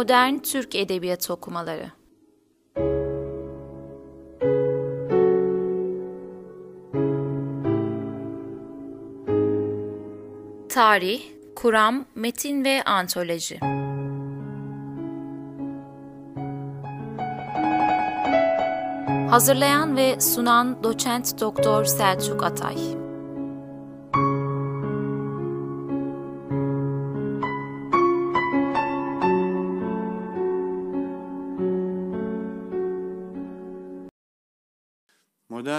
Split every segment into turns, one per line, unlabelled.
Modern Türk Edebiyatı Okumaları. Tarih, Kuram, Metin ve Antoloji. Hazırlayan ve sunan Doçent Doktor Selçuk Atay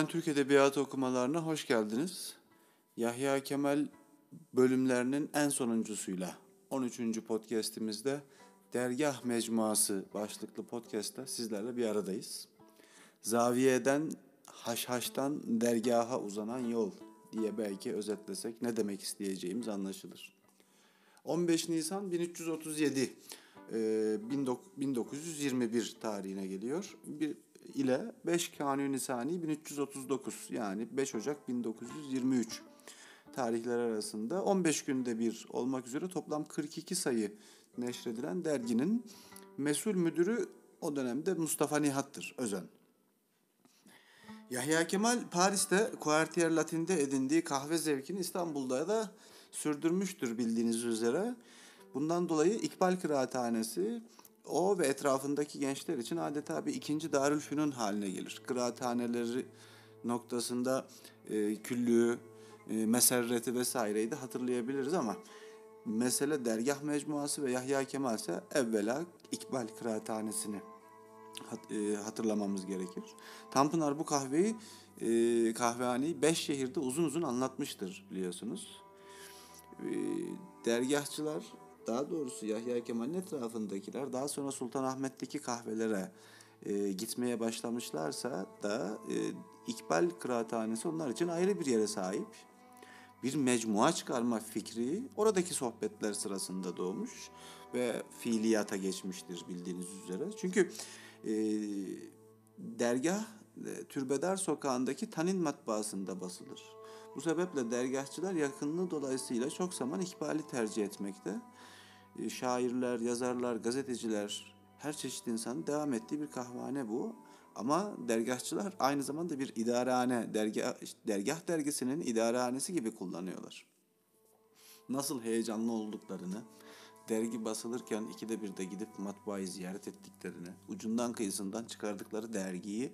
Modern Türk Edebiyatı okumalarına hoş geldiniz. Yahya Kemal bölümlerinin en sonuncusuyla 13. podcast'imizde Dergah Mecmuası başlıklı podcast'ta sizlerle bir aradayız. Zaviyeden, haşhaştan dergaha uzanan yol diye belki özetlesek ne demek isteyeceğimiz anlaşılır. 15 Nisan 1337 1921 tarihine geliyor. Bir ile 5 Kanuni Sani 1339 yani 5 Ocak 1923 tarihler arasında 15 günde bir olmak üzere toplam 42 sayı neşredilen derginin mesul müdürü o dönemde Mustafa Nihat'tır Özen. Yahya Kemal Paris'te Quartier Latin'de edindiği kahve zevkini İstanbul'da da sürdürmüştür bildiğiniz üzere. Bundan dolayı İkbal Kıraathanesi o ve etrafındaki gençler için adeta bir ikinci Darülfünun haline gelir. Kıraathaneleri noktasında e, küllüğü, e, meserreti vesaireyi de hatırlayabiliriz ama mesele dergah mecmuası ve Yahya Kemal ise evvela İkbal Kıraathanesi'ni hat, e, hatırlamamız gerekir. Tanpınar bu kahveyi, e, kahvehaneyi beş şehirde uzun uzun anlatmıştır biliyorsunuz. E, dergahçılar daha doğrusu Yahya Kemal'in etrafındakiler daha sonra Sultanahmet'teki kahvelere e, gitmeye başlamışlarsa da e, İkbal Kıraathanesi onlar için ayrı bir yere sahip. Bir mecmua çıkarma fikri oradaki sohbetler sırasında doğmuş ve fiiliyata geçmiştir bildiğiniz üzere. Çünkü e, dergah e, Türbedar Sokağı'ndaki Tanin matbaasında basılır. Bu sebeple dergahçılar yakınlığı dolayısıyla çok zaman ikbali tercih etmekte. E, şairler, yazarlar, gazeteciler, her çeşit insanın devam ettiği bir kahvehane bu. Ama dergahçılar aynı zamanda bir idarehane, dergah, dergah dergisinin idarehanesi gibi kullanıyorlar. Nasıl heyecanlı olduklarını, dergi basılırken ikide bir de gidip matbaayı ziyaret ettiklerini, ucundan kıyısından çıkardıkları dergiyi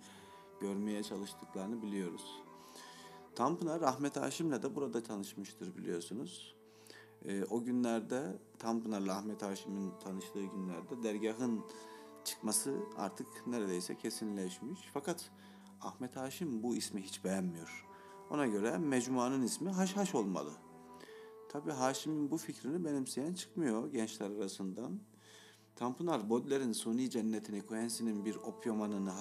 görmeye çalıştıklarını biliyoruz. Tanpınar Ahmet Haşim'le de burada tanışmıştır biliyorsunuz. E, o günlerde Tanpınar'la Ahmet Haşim'in tanıştığı günlerde dergahın çıkması artık neredeyse kesinleşmiş. Fakat Ahmet Haşim bu ismi hiç beğenmiyor. Ona göre mecmuanın ismi Haşhaş olmalı. Tabi Haşim'in bu fikrini benimseyen çıkmıyor gençler arasından. Tanpınar Baudelaire'in Suni Cennetini, Cohensi'nin bir opyomanını,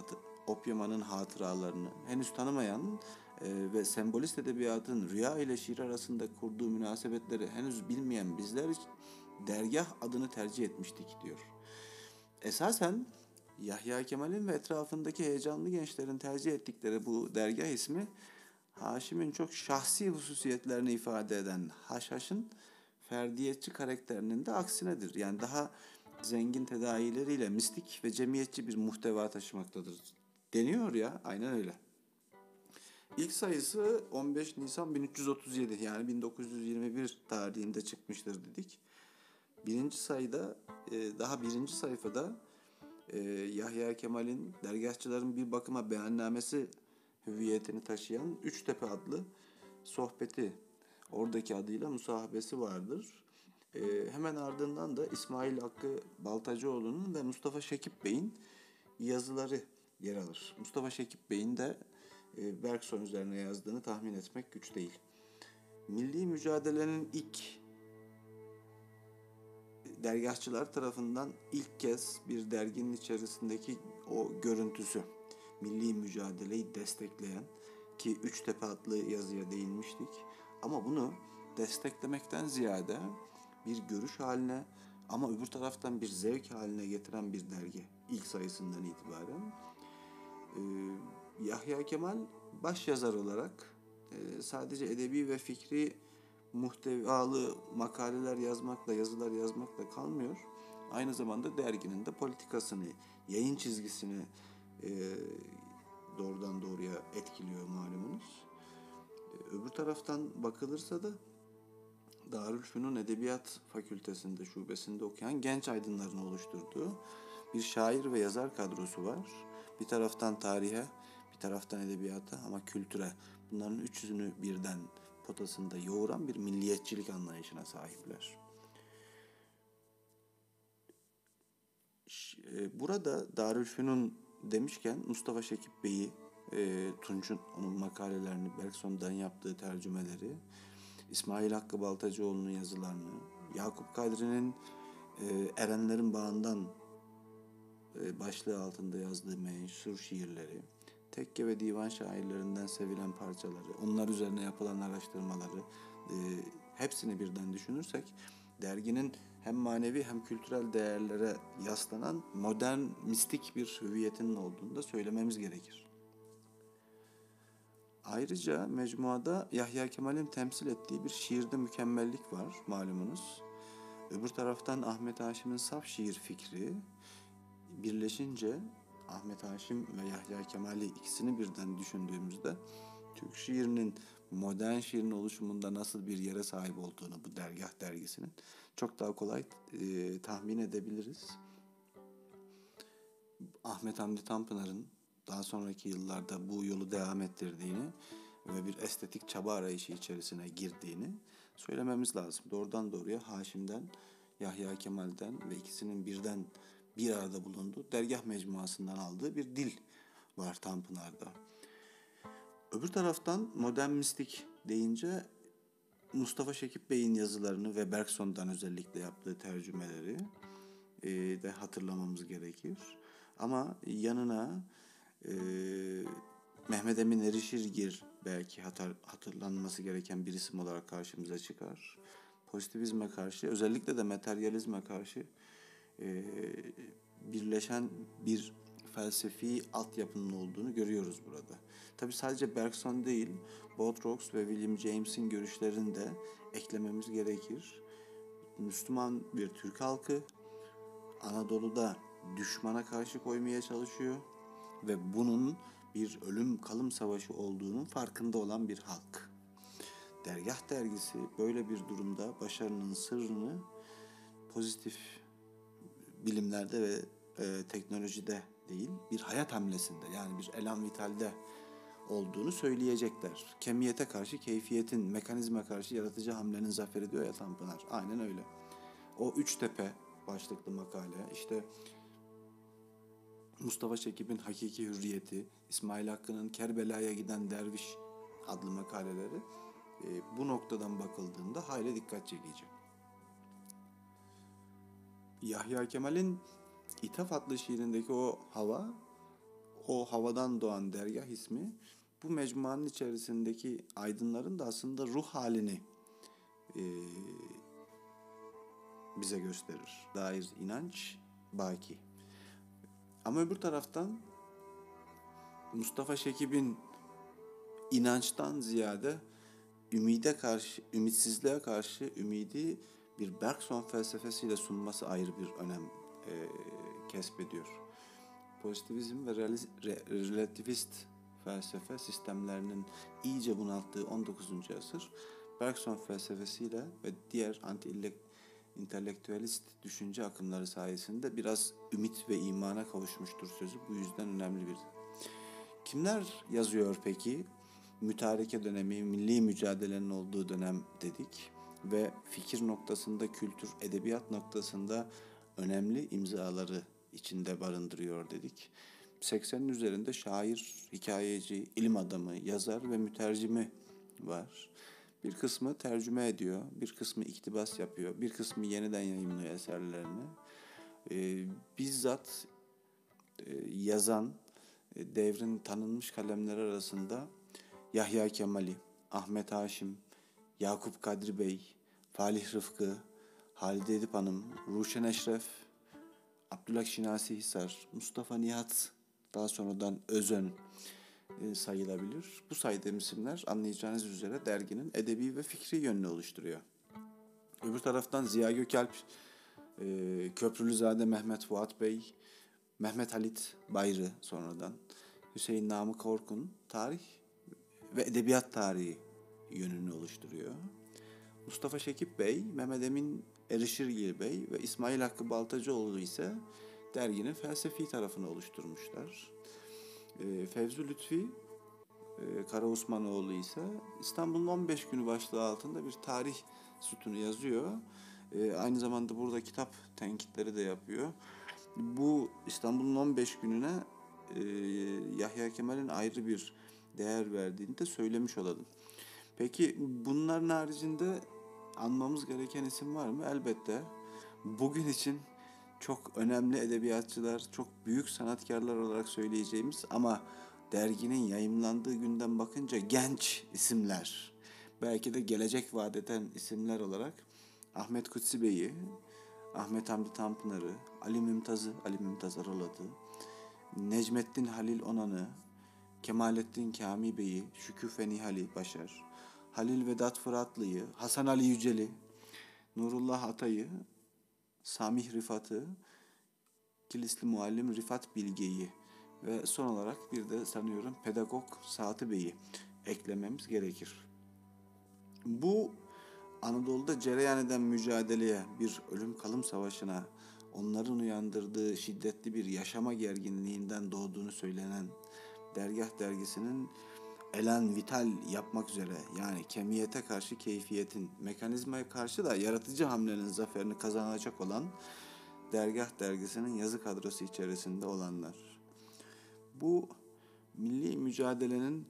opyomanın hatıralarını henüz tanımayan ve sembolist edebiyatın rüya ile şiir arasında kurduğu münasebetleri henüz bilmeyen bizler dergah adını tercih etmiştik diyor. Esasen Yahya Kemal'in ve etrafındaki heyecanlı gençlerin tercih ettikleri bu dergah ismi Haşim'in çok şahsi hususiyetlerini ifade eden Haşhaş'ın ferdiyetçi karakterinin de aksinedir. Yani daha zengin tedayileriyle mistik ve cemiyetçi bir muhteva taşımaktadır. Deniyor ya, aynen öyle. İlk sayısı 15 Nisan 1337 yani 1921 tarihinde çıkmıştır dedik. Birinci sayıda e, daha birinci sayfada e, Yahya Kemal'in dergahçıların bir bakıma beyannamesi hüviyetini taşıyan Üçtepe adlı sohbeti oradaki adıyla musahabesi vardır. E, hemen ardından da İsmail Hakkı Baltacıoğlu'nun ve Mustafa Şekip Bey'in yazıları yer alır. Mustafa Şekip Bey'in de Bergson üzerine yazdığını tahmin etmek güç değil. Milli mücadelenin ilk dergahçılar tarafından ilk kez bir derginin içerisindeki o görüntüsü, milli mücadeleyi destekleyen ki Üçtepe adlı yazıya değinmiştik. Ama bunu desteklemekten ziyade bir görüş haline ama öbür taraftan bir zevk haline getiren bir dergi ilk sayısından itibaren. Ee, Yahya Kemal baş yazar olarak e, sadece edebi ve fikri muhtevalı makaleler yazmakla, yazılar yazmakla kalmıyor. aynı zamanda derginin de politikasını, yayın çizgisini e, doğrudan doğruya etkiliyor malumunuz. E, öbür taraftan bakılırsa da Darülfünun Edebiyat Fakültesinde, şubesinde okuyan genç aydınların oluşturduğu bir şair ve yazar kadrosu var. Bir taraftan tarihe, bir taraftan edebiyata ama kültüre. Bunların üçünü birden potasında yoğuran bir milliyetçilik anlayışına sahipler. E, burada Darülfünun demişken Mustafa Şekip Bey'i, e, Tunç'un onun makalelerini, Bergson'dan yaptığı tercümeleri, İsmail Hakkı Baltacıoğlu'nun yazılarını, Yakup Kadri'nin e, Erenlerin Bağından e, başlığı altında yazdığı meşhur şiirleri, tekke ve divan şairlerinden sevilen parçaları, onlar üzerine yapılan araştırmaları e, hepsini birden düşünürsek derginin hem manevi hem kültürel değerlere yaslanan modern mistik bir hüviyetinin olduğunu da söylememiz gerekir. Ayrıca mecmuada Yahya Kemal'in temsil ettiği bir şiirde mükemmellik var malumunuz. Öbür taraftan Ahmet Haşim'in saf şiir fikri birleşince Ahmet Haşim ve Yahya Kemal'i ikisini birden düşündüğümüzde Türk şiirinin modern şiirin oluşumunda nasıl bir yere sahip olduğunu bu dergah dergisinin çok daha kolay e, tahmin edebiliriz. Ahmet Hamdi Tanpınar'ın daha sonraki yıllarda bu yolu devam ettirdiğini ve bir estetik çaba arayışı içerisine girdiğini söylememiz lazım. Doğrudan doğruya Haşim'den, Yahya Kemal'den ve ikisinin birden bir arada bulunduğu dergah mecmuasından aldığı bir dil var Tanpınar'da. Öbür taraftan modern mistik deyince Mustafa Şekip Bey'in yazılarını ve Bergson'dan özellikle yaptığı tercümeleri e, de hatırlamamız gerekir. Ama yanına e, Mehmet Emin Erişirgir belki hatır, hatırlanması gereken bir isim olarak karşımıza çıkar. Pozitivizme karşı, özellikle de materyalizme karşı e, birleşen bir felsefi altyapının olduğunu görüyoruz burada. Tabi sadece Bergson değil, Botrox ve William James'in görüşlerini de eklememiz gerekir. Müslüman bir Türk halkı Anadolu'da düşmana karşı koymaya çalışıyor ve bunun bir ölüm kalım savaşı olduğunun farkında olan bir halk. Dergah dergisi böyle bir durumda başarının sırrını pozitif bilimlerde ve e, teknolojide değil bir hayat hamlesinde yani bir elan vitalde olduğunu söyleyecekler. Kemiyete karşı keyfiyetin, mekanizma karşı yaratıcı hamlenin zaferi diyor ya Tanpınar. Aynen öyle. O üç tepe başlıklı makale işte Mustafa Şekip'in Hakiki Hürriyeti, İsmail Hakkı'nın Kerbela'ya giden derviş adlı makaleleri e, bu noktadan bakıldığında hayli dikkat çekici. Yahya Kemal'in İtaf adlı şiirindeki o hava, o havadan doğan dergah ismi bu mecmuanın içerisindeki aydınların da aslında ruh halini e, bize gösterir. Dair inanç baki. Ama öbür taraftan Mustafa Şekib'in inançtan ziyade ümide karşı, ümitsizliğe karşı ümidi bir Bergson felsefesiyle sunması ayrı bir önem e, kesbediyor. Pozitivizm ve relativist felsefe sistemlerinin iyice bunalttığı 19. asır Bergson felsefesiyle ve diğer anti entelektüelist düşünce akımları sayesinde biraz ümit ve imana kavuşmuştur sözü. Bu yüzden önemli bir. Kimler yazıyor peki? Mütareke dönemi, milli mücadelenin olduğu dönem dedik ve fikir noktasında, kültür, edebiyat noktasında önemli imzaları içinde barındırıyor dedik. 80'in üzerinde şair, hikayeci, ilim adamı, yazar ve mütercimi var. Bir kısmı tercüme ediyor, bir kısmı iktibas yapıyor, bir kısmı yeniden yayınlıyor eserlerini. Ee, bizzat e, yazan e, devrin tanınmış kalemleri arasında Yahya Kemali, Ahmet Haşim, Yakup Kadri Bey, Falih Rıfkı, Halide Edip Hanım, Ruşen Eşref, Abdullah Şinasi Hisar, Mustafa Nihat, daha sonradan Özön e, sayılabilir. Bu saydığım isimler anlayacağınız üzere derginin edebi ve fikri yönünü oluşturuyor. Öbür taraftan Ziya Gökalp e, Köprülüzade Mehmet Fuat Bey, Mehmet Halit Bayrı sonradan, Hüseyin Namık Orkun tarih ve edebiyat tarihi yönünü oluşturuyor. Mustafa Şekip Bey, Mehmet Emin Erişirgil Bey ve İsmail Hakkı Baltacıoğlu ise derginin felsefi tarafını oluşturmuşlar. E, Fevzu Lütfi e, Kara Osmanoğlu ise İstanbul'un 15 günü başlığı altında bir tarih sütunu yazıyor. E, aynı zamanda burada kitap tenkitleri de yapıyor. Bu İstanbul'un 15 gününe e, Yahya Kemal'in ayrı bir değer verdiğini de söylemiş olalım. Peki bunların haricinde anmamız gereken isim var mı? Elbette. Bugün için çok önemli edebiyatçılar, çok büyük sanatkarlar olarak söyleyeceğimiz ama derginin yayımlandığı günden bakınca genç isimler, belki de gelecek vadeden isimler olarak Ahmet Kutsi Bey'i, Ahmet Hamdi Tanpınar'ı, Ali Mümtaz'ı, Ali Mümtaz Aralat'ı, Necmettin Halil Onan'ı, Kemalettin Kami Bey'i, Şüküfe Nihali Başar, Halil Vedat Fıratlı'yı, Hasan Ali Yücel'i, Nurullah Atay'ı, Samih Rifat'ı, Kilisli Muallim Rifat Bilge'yi ve son olarak bir de sanıyorum pedagog Saati Bey'i eklememiz gerekir. Bu Anadolu'da cereyan eden mücadeleye, bir ölüm kalım savaşına, onların uyandırdığı şiddetli bir yaşama gerginliğinden doğduğunu söylenen Dergah dergisinin elan vital yapmak üzere yani kemiyete karşı keyfiyetin, mekanizmaya karşı da yaratıcı hamlenin zaferini kazanacak olan Dergah dergisinin yazı kadrosu içerisinde olanlar. Bu milli mücadelenin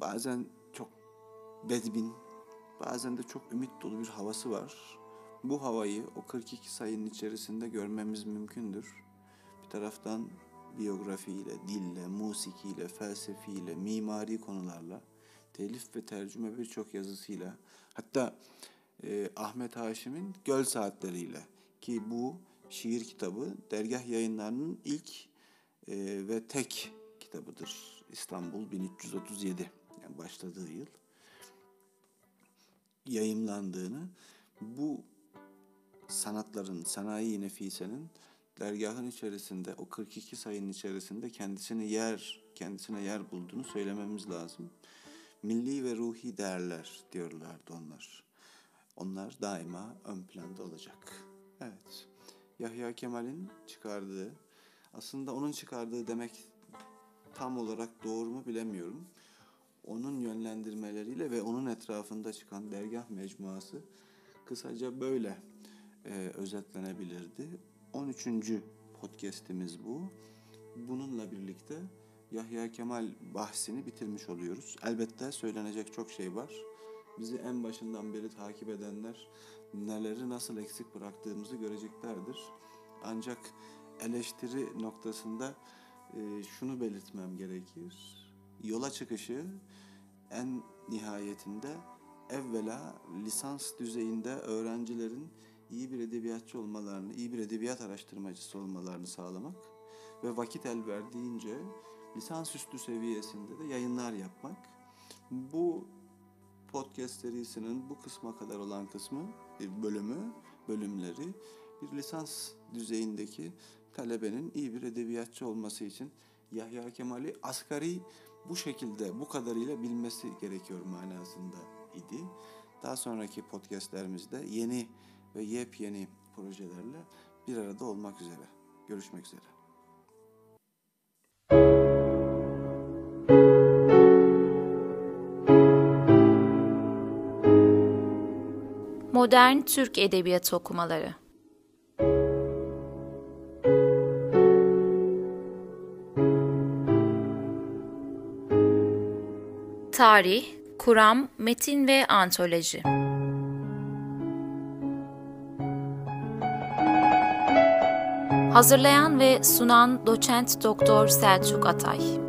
bazen çok bedbin, bazen de çok ümit dolu bir havası var. Bu havayı o 42 sayının içerisinde görmemiz mümkündür. Bir taraftan biyografiyle, dille, musikiyle, felsefiyle, mimari konularla, telif ve tercüme birçok yazısıyla, hatta e, Ahmet Haşim'in Göl Saatleriyle ki bu şiir kitabı dergah yayınlarının ilk e, ve tek kitabıdır. İstanbul 1337 yani başladığı yıl yayımlandığını bu sanatların, sanayi nefisenin dergahın içerisinde o 42 sayının içerisinde kendisini yer, kendisine yer bulduğunu söylememiz lazım. Milli ve ruhi değerler diyorlardı onlar. Onlar daima ön planda olacak. Evet. Yahya Kemal'in çıkardığı, aslında onun çıkardığı demek tam olarak doğru mu bilemiyorum. Onun yönlendirmeleriyle ve onun etrafında çıkan dergah mecmuası kısaca böyle e, özetlenebilirdi. 13. podcast'imiz bu. Bununla birlikte Yahya Kemal bahsini bitirmiş oluyoruz. Elbette söylenecek çok şey var. Bizi en başından beri takip edenler neleri nasıl eksik bıraktığımızı göreceklerdir. Ancak eleştiri noktasında e, şunu belirtmem gerekir. Yola çıkışı en nihayetinde evvela lisans düzeyinde öğrencilerin iyi bir edebiyatçı olmalarını, iyi bir edebiyat araştırmacısı olmalarını sağlamak ve vakit el verdiğince lisansüstü seviyesinde de yayınlar yapmak. Bu podcast serisinin bu kısma kadar olan kısmı, bölümü, bölümleri bir lisans düzeyindeki talebenin iyi bir edebiyatçı olması için Yahya Kemal'i asgari bu şekilde, bu kadarıyla bilmesi gerekiyor manasında idi. Daha sonraki podcastlerimizde yeni ve yepyeni projelerle bir arada olmak üzere. Görüşmek üzere.
Modern Türk Edebiyatı okumaları Tarih, kuram, metin ve antoloji. Hazırlayan ve sunan Doçent Doktor Selçuk Atay.